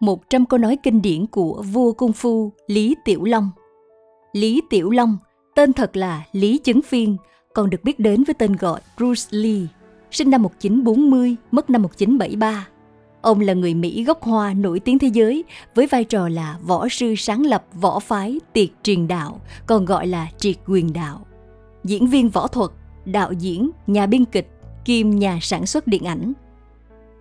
100 câu nói kinh điển của vua cung phu Lý Tiểu Long. Lý Tiểu Long, tên thật là Lý Chấn Phiên, còn được biết đến với tên gọi Bruce Lee, sinh năm 1940, mất năm 1973. Ông là người Mỹ gốc Hoa nổi tiếng thế giới với vai trò là võ sư sáng lập võ phái tiệt truyền đạo, còn gọi là triệt quyền đạo. Diễn viên võ thuật, đạo diễn, nhà biên kịch, kiêm nhà sản xuất điện ảnh.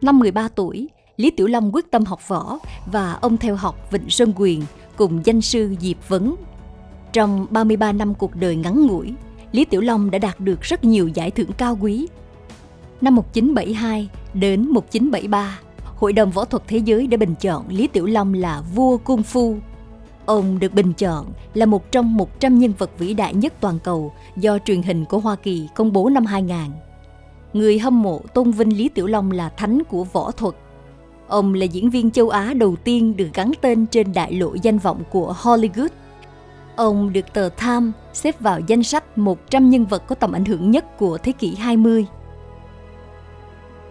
Năm 13 tuổi, Lý Tiểu Long quyết tâm học võ và ông theo học Vịnh Sơn Quyền cùng danh sư Diệp Vấn. Trong 33 năm cuộc đời ngắn ngủi, Lý Tiểu Long đã đạt được rất nhiều giải thưởng cao quý. Năm 1972 đến 1973, Hội đồng Võ thuật Thế giới đã bình chọn Lý Tiểu Long là vua cung phu. Ông được bình chọn là một trong 100 nhân vật vĩ đại nhất toàn cầu do truyền hình của Hoa Kỳ công bố năm 2000. Người hâm mộ tôn vinh Lý Tiểu Long là thánh của võ thuật Ông là diễn viên châu Á đầu tiên được gắn tên trên đại lộ danh vọng của Hollywood. Ông được tờ Time xếp vào danh sách 100 nhân vật có tầm ảnh hưởng nhất của thế kỷ 20.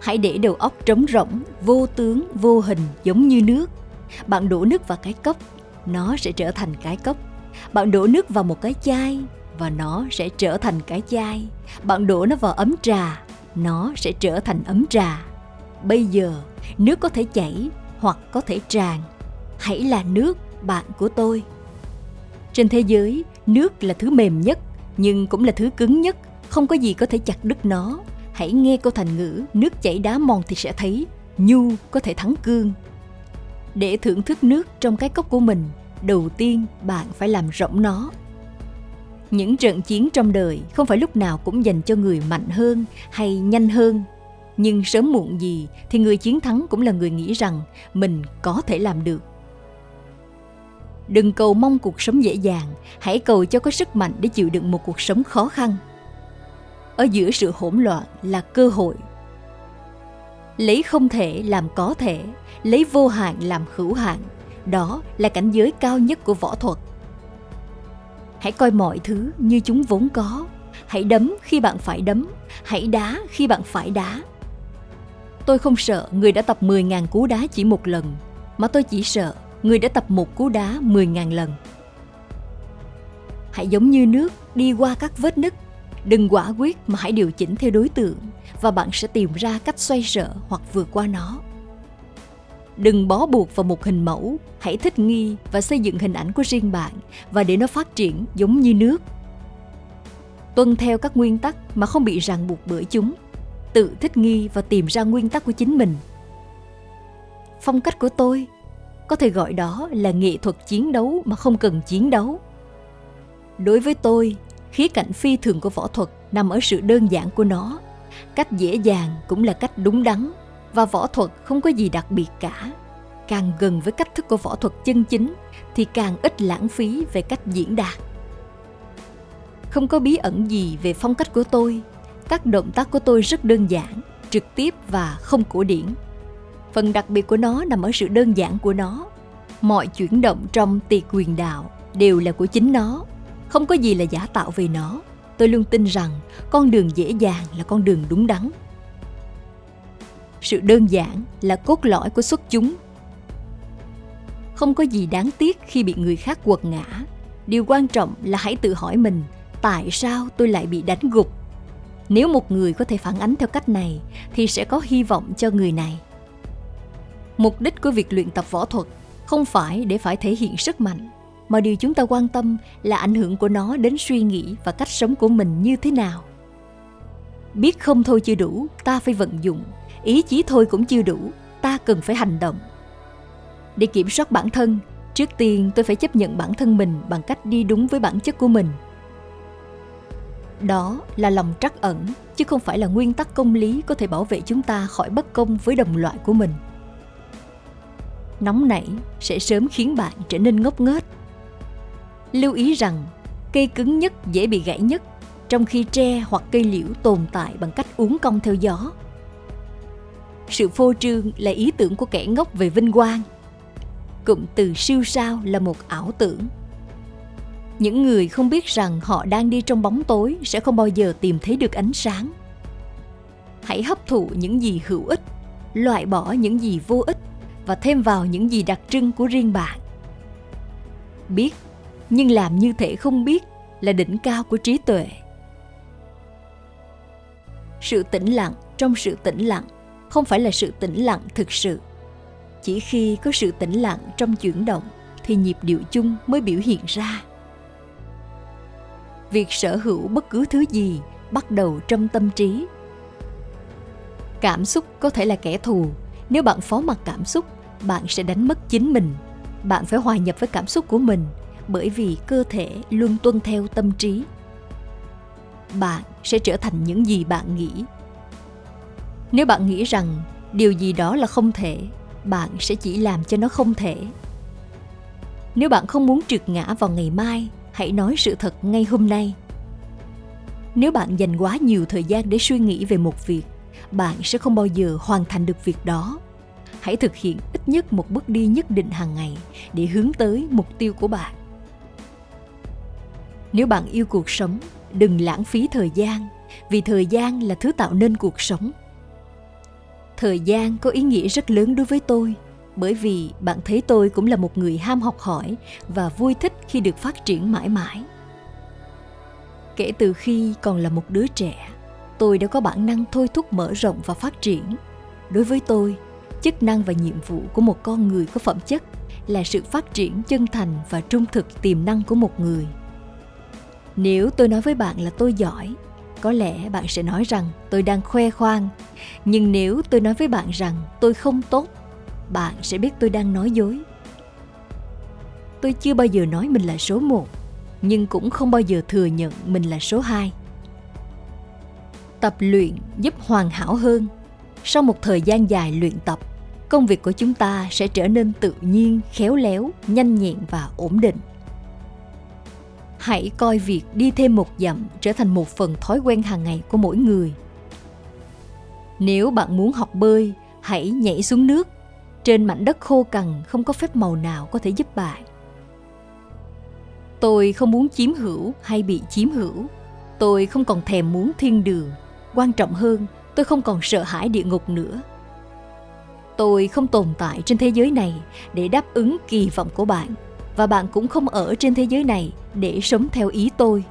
Hãy để đầu óc trống rỗng, vô tướng, vô hình giống như nước. Bạn đổ nước vào cái cốc, nó sẽ trở thành cái cốc. Bạn đổ nước vào một cái chai và nó sẽ trở thành cái chai. Bạn đổ nó vào ấm trà, nó sẽ trở thành ấm trà bây giờ nước có thể chảy hoặc có thể tràn. Hãy là nước, bạn của tôi. Trên thế giới, nước là thứ mềm nhất, nhưng cũng là thứ cứng nhất. Không có gì có thể chặt đứt nó. Hãy nghe câu thành ngữ, nước chảy đá mòn thì sẽ thấy nhu có thể thắng cương. Để thưởng thức nước trong cái cốc của mình, đầu tiên bạn phải làm rỗng nó. Những trận chiến trong đời không phải lúc nào cũng dành cho người mạnh hơn hay nhanh hơn nhưng sớm muộn gì thì người chiến thắng cũng là người nghĩ rằng mình có thể làm được. Đừng cầu mong cuộc sống dễ dàng, hãy cầu cho có sức mạnh để chịu đựng một cuộc sống khó khăn. Ở giữa sự hỗn loạn là cơ hội. Lấy không thể làm có thể, lấy vô hạn làm hữu hạn, đó là cảnh giới cao nhất của võ thuật. Hãy coi mọi thứ như chúng vốn có. Hãy đấm khi bạn phải đấm, hãy đá khi bạn phải đá. Tôi không sợ người đã tập 10.000 cú đá chỉ một lần, mà tôi chỉ sợ người đã tập một cú đá 10.000 lần. Hãy giống như nước đi qua các vết nứt, đừng quả quyết mà hãy điều chỉnh theo đối tượng và bạn sẽ tìm ra cách xoay sở hoặc vượt qua nó. Đừng bó buộc vào một hình mẫu, hãy thích nghi và xây dựng hình ảnh của riêng bạn và để nó phát triển giống như nước. Tuân theo các nguyên tắc mà không bị ràng buộc bởi chúng – tự thích nghi và tìm ra nguyên tắc của chính mình. Phong cách của tôi có thể gọi đó là nghệ thuật chiến đấu mà không cần chiến đấu. Đối với tôi, khía cạnh phi thường của võ thuật nằm ở sự đơn giản của nó. Cách dễ dàng cũng là cách đúng đắn và võ thuật không có gì đặc biệt cả. Càng gần với cách thức của võ thuật chân chính thì càng ít lãng phí về cách diễn đạt. Không có bí ẩn gì về phong cách của tôi các động tác của tôi rất đơn giản, trực tiếp và không cổ điển. Phần đặc biệt của nó nằm ở sự đơn giản của nó. Mọi chuyển động trong tỳ quyền đạo đều là của chính nó, không có gì là giả tạo về nó. Tôi luôn tin rằng con đường dễ dàng là con đường đúng đắn. Sự đơn giản là cốt lõi của xuất chúng. Không có gì đáng tiếc khi bị người khác quật ngã. Điều quan trọng là hãy tự hỏi mình, tại sao tôi lại bị đánh gục? Nếu một người có thể phản ánh theo cách này, thì sẽ có hy vọng cho người này. Mục đích của việc luyện tập võ thuật không phải để phải thể hiện sức mạnh, mà điều chúng ta quan tâm là ảnh hưởng của nó đến suy nghĩ và cách sống của mình như thế nào. Biết không thôi chưa đủ, ta phải vận dụng. Ý chí thôi cũng chưa đủ, ta cần phải hành động. Để kiểm soát bản thân, trước tiên tôi phải chấp nhận bản thân mình bằng cách đi đúng với bản chất của mình đó là lòng trắc ẩn, chứ không phải là nguyên tắc công lý có thể bảo vệ chúng ta khỏi bất công với đồng loại của mình. Nóng nảy sẽ sớm khiến bạn trở nên ngốc nghếch. Lưu ý rằng, cây cứng nhất dễ bị gãy nhất, trong khi tre hoặc cây liễu tồn tại bằng cách uốn cong theo gió. Sự phô trương là ý tưởng của kẻ ngốc về vinh quang. Cụm từ siêu sao là một ảo tưởng những người không biết rằng họ đang đi trong bóng tối sẽ không bao giờ tìm thấy được ánh sáng. Hãy hấp thụ những gì hữu ích, loại bỏ những gì vô ích và thêm vào những gì đặc trưng của riêng bạn. Biết, nhưng làm như thể không biết là đỉnh cao của trí tuệ. Sự tĩnh lặng trong sự tĩnh lặng không phải là sự tĩnh lặng thực sự. Chỉ khi có sự tĩnh lặng trong chuyển động thì nhịp điệu chung mới biểu hiện ra việc sở hữu bất cứ thứ gì, bắt đầu trong tâm trí. Cảm xúc có thể là kẻ thù. Nếu bạn phó mặc cảm xúc, bạn sẽ đánh mất chính mình. Bạn phải hòa nhập với cảm xúc của mình, bởi vì cơ thể luôn tuân theo tâm trí. Bạn sẽ trở thành những gì bạn nghĩ. Nếu bạn nghĩ rằng điều gì đó là không thể, bạn sẽ chỉ làm cho nó không thể. Nếu bạn không muốn trượt ngã vào ngày mai hãy nói sự thật ngay hôm nay. Nếu bạn dành quá nhiều thời gian để suy nghĩ về một việc, bạn sẽ không bao giờ hoàn thành được việc đó. Hãy thực hiện ít nhất một bước đi nhất định hàng ngày để hướng tới mục tiêu của bạn. Nếu bạn yêu cuộc sống, đừng lãng phí thời gian, vì thời gian là thứ tạo nên cuộc sống. Thời gian có ý nghĩa rất lớn đối với tôi bởi vì bạn thấy tôi cũng là một người ham học hỏi và vui thích khi được phát triển mãi mãi. Kể từ khi còn là một đứa trẻ, tôi đã có bản năng thôi thúc mở rộng và phát triển. Đối với tôi, chức năng và nhiệm vụ của một con người có phẩm chất là sự phát triển chân thành và trung thực tiềm năng của một người. Nếu tôi nói với bạn là tôi giỏi, có lẽ bạn sẽ nói rằng tôi đang khoe khoang. Nhưng nếu tôi nói với bạn rằng tôi không tốt bạn sẽ biết tôi đang nói dối. Tôi chưa bao giờ nói mình là số một, nhưng cũng không bao giờ thừa nhận mình là số hai. Tập luyện giúp hoàn hảo hơn. Sau một thời gian dài luyện tập, công việc của chúng ta sẽ trở nên tự nhiên, khéo léo, nhanh nhẹn và ổn định. Hãy coi việc đi thêm một dặm trở thành một phần thói quen hàng ngày của mỗi người. Nếu bạn muốn học bơi, hãy nhảy xuống nước trên mảnh đất khô cằn không có phép màu nào có thể giúp bạn. Tôi không muốn chiếm hữu hay bị chiếm hữu. Tôi không còn thèm muốn thiên đường. Quan trọng hơn, tôi không còn sợ hãi địa ngục nữa. Tôi không tồn tại trên thế giới này để đáp ứng kỳ vọng của bạn, và bạn cũng không ở trên thế giới này để sống theo ý tôi.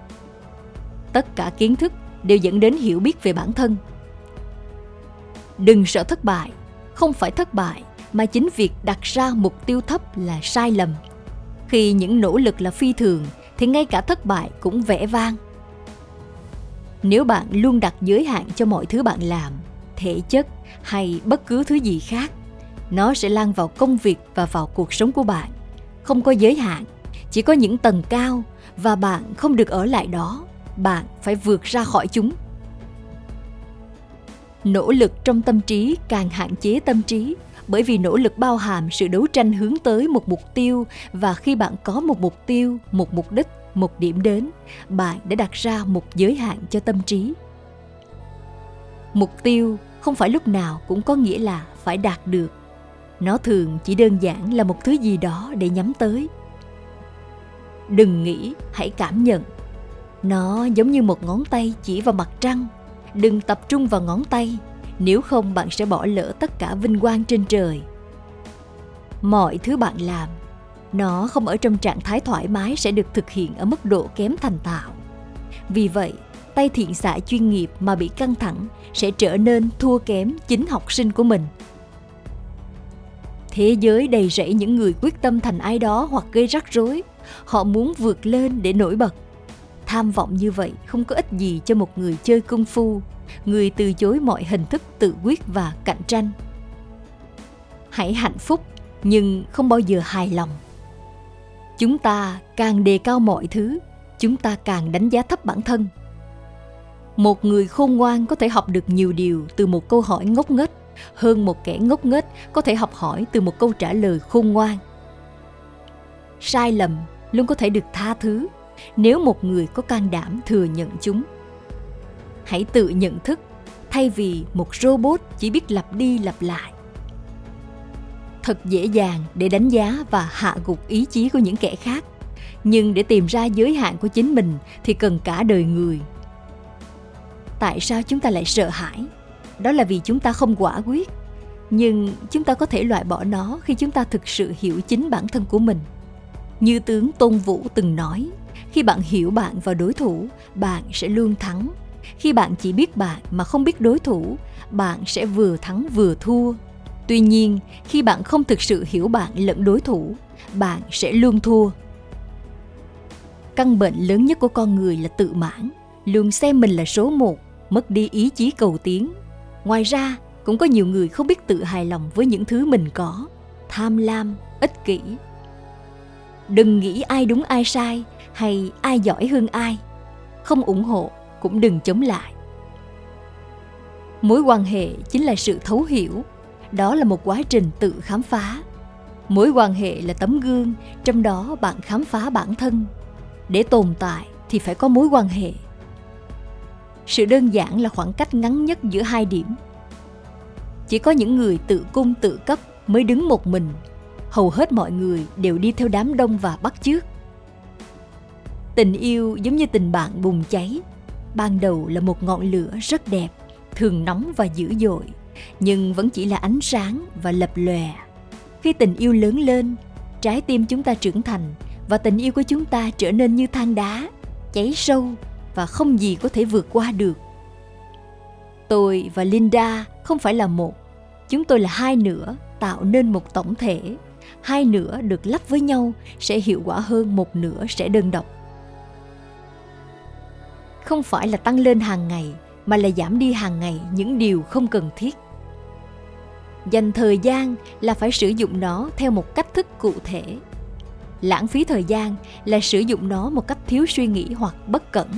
Tất cả kiến thức đều dẫn đến hiểu biết về bản thân. Đừng sợ thất bại, không phải thất bại mà chính việc đặt ra mục tiêu thấp là sai lầm. Khi những nỗ lực là phi thường, thì ngay cả thất bại cũng vẻ vang. Nếu bạn luôn đặt giới hạn cho mọi thứ bạn làm, thể chất hay bất cứ thứ gì khác, nó sẽ lan vào công việc và vào cuộc sống của bạn. Không có giới hạn, chỉ có những tầng cao và bạn không được ở lại đó, bạn phải vượt ra khỏi chúng. Nỗ lực trong tâm trí càng hạn chế tâm trí bởi vì nỗ lực bao hàm sự đấu tranh hướng tới một mục tiêu và khi bạn có một mục tiêu, một mục đích, một điểm đến, bạn đã đặt ra một giới hạn cho tâm trí. Mục tiêu không phải lúc nào cũng có nghĩa là phải đạt được. Nó thường chỉ đơn giản là một thứ gì đó để nhắm tới. Đừng nghĩ, hãy cảm nhận. Nó giống như một ngón tay chỉ vào mặt trăng. Đừng tập trung vào ngón tay nếu không bạn sẽ bỏ lỡ tất cả vinh quang trên trời. Mọi thứ bạn làm, nó không ở trong trạng thái thoải mái sẽ được thực hiện ở mức độ kém thành tạo. vì vậy, tay thiện xạ chuyên nghiệp mà bị căng thẳng sẽ trở nên thua kém chính học sinh của mình. Thế giới đầy rẫy những người quyết tâm thành ai đó hoặc gây rắc rối, họ muốn vượt lên để nổi bật tham vọng như vậy, không có ích gì cho một người chơi công phu. Người từ chối mọi hình thức tự quyết và cạnh tranh. Hãy hạnh phúc, nhưng không bao giờ hài lòng. Chúng ta càng đề cao mọi thứ, chúng ta càng đánh giá thấp bản thân. Một người khôn ngoan có thể học được nhiều điều từ một câu hỏi ngốc nghếch, hơn một kẻ ngốc nghếch có thể học hỏi từ một câu trả lời khôn ngoan. Sai lầm luôn có thể được tha thứ nếu một người có can đảm thừa nhận chúng, hãy tự nhận thức, thay vì một robot chỉ biết lặp đi lặp lại. Thật dễ dàng để đánh giá và hạ gục ý chí của những kẻ khác, nhưng để tìm ra giới hạn của chính mình thì cần cả đời người. Tại sao chúng ta lại sợ hãi? Đó là vì chúng ta không quả quyết, nhưng chúng ta có thể loại bỏ nó khi chúng ta thực sự hiểu chính bản thân của mình. Như tướng tôn vũ từng nói khi bạn hiểu bạn và đối thủ, bạn sẽ luôn thắng. Khi bạn chỉ biết bạn mà không biết đối thủ, bạn sẽ vừa thắng vừa thua. Tuy nhiên, khi bạn không thực sự hiểu bạn lẫn đối thủ, bạn sẽ luôn thua. Căn bệnh lớn nhất của con người là tự mãn. Luôn xem mình là số một, mất đi ý chí cầu tiến. Ngoài ra, cũng có nhiều người không biết tự hài lòng với những thứ mình có. Tham lam, ích kỷ. Đừng nghĩ ai đúng ai sai hay ai giỏi hơn ai, không ủng hộ cũng đừng chống lại. Mối quan hệ chính là sự thấu hiểu, đó là một quá trình tự khám phá. Mối quan hệ là tấm gương, trong đó bạn khám phá bản thân. Để tồn tại thì phải có mối quan hệ. Sự đơn giản là khoảng cách ngắn nhất giữa hai điểm. Chỉ có những người tự cung tự cấp mới đứng một mình. Hầu hết mọi người đều đi theo đám đông và bắt chước tình yêu giống như tình bạn bùng cháy. Ban đầu là một ngọn lửa rất đẹp, thường nóng và dữ dội, nhưng vẫn chỉ là ánh sáng và lập lòe. Khi tình yêu lớn lên, trái tim chúng ta trưởng thành và tình yêu của chúng ta trở nên như than đá, cháy sâu và không gì có thể vượt qua được. Tôi và linda không phải là một, chúng tôi là hai nửa, tạo nên một tổng thể. Hai nửa được lắp với nhau sẽ hiệu quả hơn một nửa sẽ đơn độc không phải là tăng lên hàng ngày, mà là giảm đi hàng ngày những điều không cần thiết. Dành thời gian là phải sử dụng nó theo một cách thức cụ thể. Lãng phí thời gian là sử dụng nó một cách thiếu suy nghĩ hoặc bất cẩn.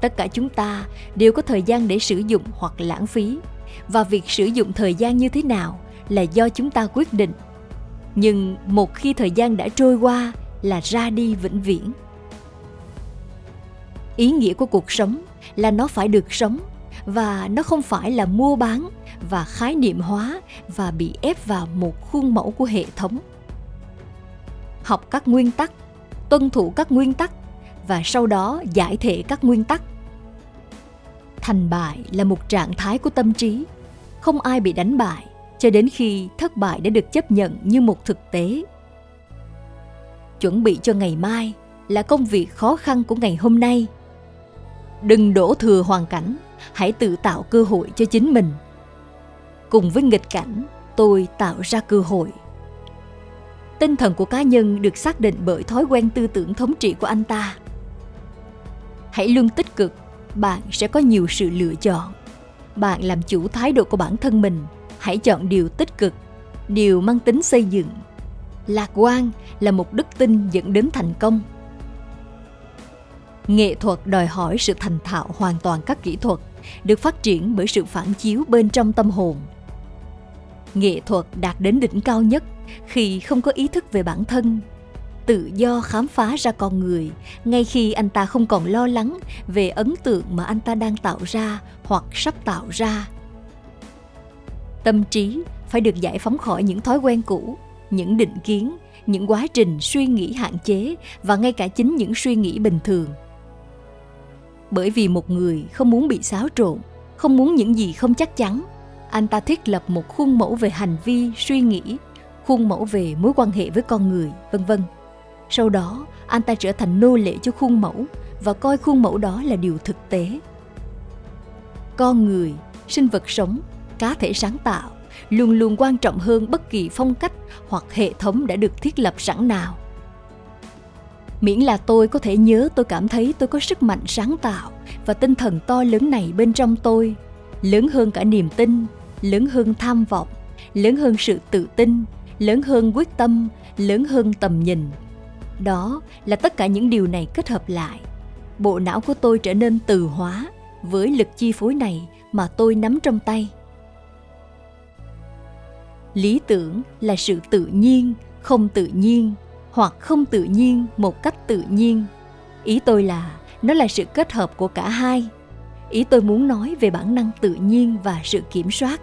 Tất cả chúng ta đều có thời gian để sử dụng hoặc lãng phí, và việc sử dụng thời gian như thế nào là do chúng ta quyết định. Nhưng một khi thời gian đã trôi qua là ra đi vĩnh viễn ý nghĩa của cuộc sống là nó phải được sống và nó không phải là mua bán và khái niệm hóa và bị ép vào một khuôn mẫu của hệ thống. Học các nguyên tắc, tuân thủ các nguyên tắc và sau đó giải thể các nguyên tắc. Thành bại là một trạng thái của tâm trí, không ai bị đánh bại cho đến khi thất bại đã được chấp nhận như một thực tế. Chuẩn bị cho ngày mai là công việc khó khăn của ngày hôm nay đừng đổ thừa hoàn cảnh, hãy tự tạo cơ hội cho chính mình. Cùng với nghịch cảnh, tôi tạo ra cơ hội. Tinh thần của cá nhân được xác định bởi thói quen tư tưởng thống trị của anh ta. Hãy luôn tích cực, bạn sẽ có nhiều sự lựa chọn. Bạn làm chủ thái độ của bản thân mình, hãy chọn điều tích cực, điều mang tính xây dựng. Lạc quan là một đức tin dẫn đến thành công nghệ thuật đòi hỏi sự thành thạo hoàn toàn các kỹ thuật, được phát triển bởi sự phản chiếu bên trong tâm hồn. Nghệ thuật đạt đến đỉnh cao nhất khi không có ý thức về bản thân, tự do khám phá ra con người, ngay khi anh ta không còn lo lắng về ấn tượng mà anh ta đang tạo ra hoặc sắp tạo ra. Tâm trí phải được giải phóng khỏi những thói quen cũ, những định kiến, những quá trình suy nghĩ hạn chế và ngay cả chính những suy nghĩ bình thường bởi vì một người không muốn bị xáo trộn, không muốn những gì không chắc chắn. Anh ta thiết lập một khuôn mẫu về hành vi, suy nghĩ, khuôn mẫu về mối quan hệ với con người, vân vân. Sau đó, anh ta trở thành nô lệ cho khuôn mẫu và coi khuôn mẫu đó là điều thực tế. Con người, sinh vật sống, cá thể sáng tạo luôn luôn quan trọng hơn bất kỳ phong cách hoặc hệ thống đã được thiết lập sẵn nào miễn là tôi có thể nhớ, tôi cảm thấy tôi có sức mạnh sáng tạo và tinh thần to lớn này bên trong tôi. Lớn hơn cả niềm tin, lớn hơn tham vọng, lớn hơn sự tự tin, lớn hơn quyết tâm, lớn hơn tầm nhìn. Đó là tất cả những điều này kết hợp lại. Bộ não của tôi trở nên từ hóa với lực chi phối này mà tôi nắm trong tay. Lý tưởng là sự tự nhiên, không tự nhiên hoặc không tự nhiên một cách tự nhiên. Ý tôi là, nó là sự kết hợp của cả hai. Ý tôi muốn nói về bản năng tự nhiên và sự kiểm soát.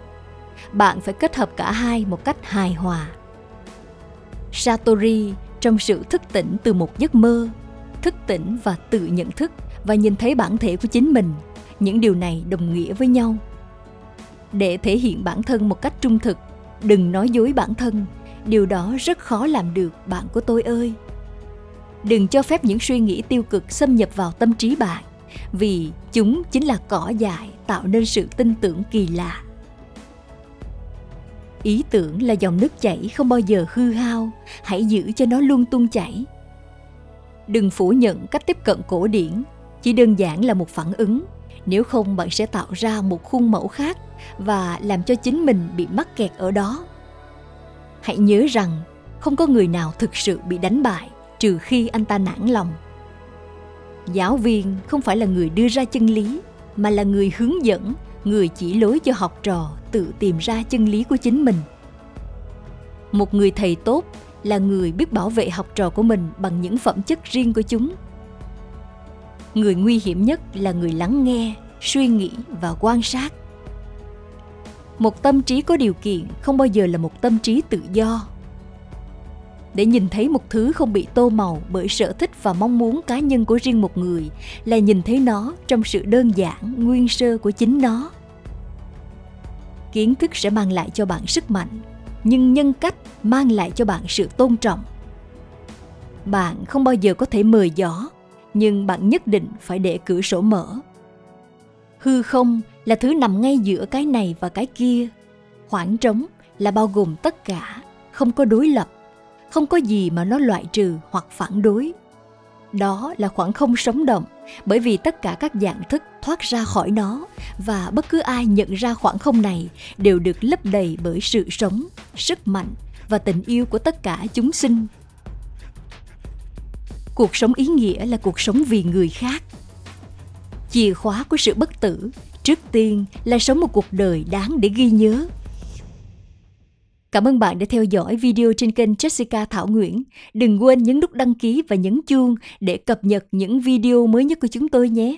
Bạn phải kết hợp cả hai một cách hài hòa. Satori, trong sự thức tỉnh từ một giấc mơ, thức tỉnh và tự nhận thức và nhìn thấy bản thể của chính mình, những điều này đồng nghĩa với nhau. Để thể hiện bản thân một cách trung thực, đừng nói dối bản thân điều đó rất khó làm được, bạn của tôi ơi. Đừng cho phép những suy nghĩ tiêu cực xâm nhập vào tâm trí bạn, vì chúng chính là cỏ dại tạo nên sự tin tưởng kỳ lạ. Ý tưởng là dòng nước chảy không bao giờ hư hao, hãy giữ cho nó luôn tuôn chảy. Đừng phủ nhận cách tiếp cận cổ điển, chỉ đơn giản là một phản ứng. Nếu không, bạn sẽ tạo ra một khuôn mẫu khác và làm cho chính mình bị mắc kẹt ở đó hãy nhớ rằng không có người nào thực sự bị đánh bại trừ khi anh ta nản lòng. Giáo viên không phải là người đưa ra chân lý, mà là người hướng dẫn, người chỉ lối cho học trò tự tìm ra chân lý của chính mình. Một người thầy tốt là người biết bảo vệ học trò của mình bằng những phẩm chất riêng của chúng. Người nguy hiểm nhất là người lắng nghe, suy nghĩ và quan sát một tâm trí có điều kiện không bao giờ là một tâm trí tự do. Để nhìn thấy một thứ không bị tô màu bởi sở thích và mong muốn cá nhân của riêng một người là nhìn thấy nó trong sự đơn giản, nguyên sơ của chính nó. Kiến thức sẽ mang lại cho bạn sức mạnh, nhưng nhân cách mang lại cho bạn sự tôn trọng. Bạn không bao giờ có thể mời gió, nhưng bạn nhất định phải để cửa sổ mở. Hư không là thứ nằm ngay giữa cái này và cái kia. Khoảng trống là bao gồm tất cả, không có đối lập, không có gì mà nó loại trừ hoặc phản đối. Đó là khoảng không sống động, bởi vì tất cả các dạng thức thoát ra khỏi nó và bất cứ ai nhận ra khoảng không này đều được lấp đầy bởi sự sống, sức mạnh và tình yêu của tất cả chúng sinh. Cuộc sống ý nghĩa là cuộc sống vì người khác. Chìa khóa của sự bất tử trước tiên là sống một cuộc đời đáng để ghi nhớ Cảm ơn bạn đã theo dõi video trên kênh Jessica Thảo Nguyễn. Đừng quên nhấn nút đăng ký và nhấn chuông để cập nhật những video mới nhất của chúng tôi nhé.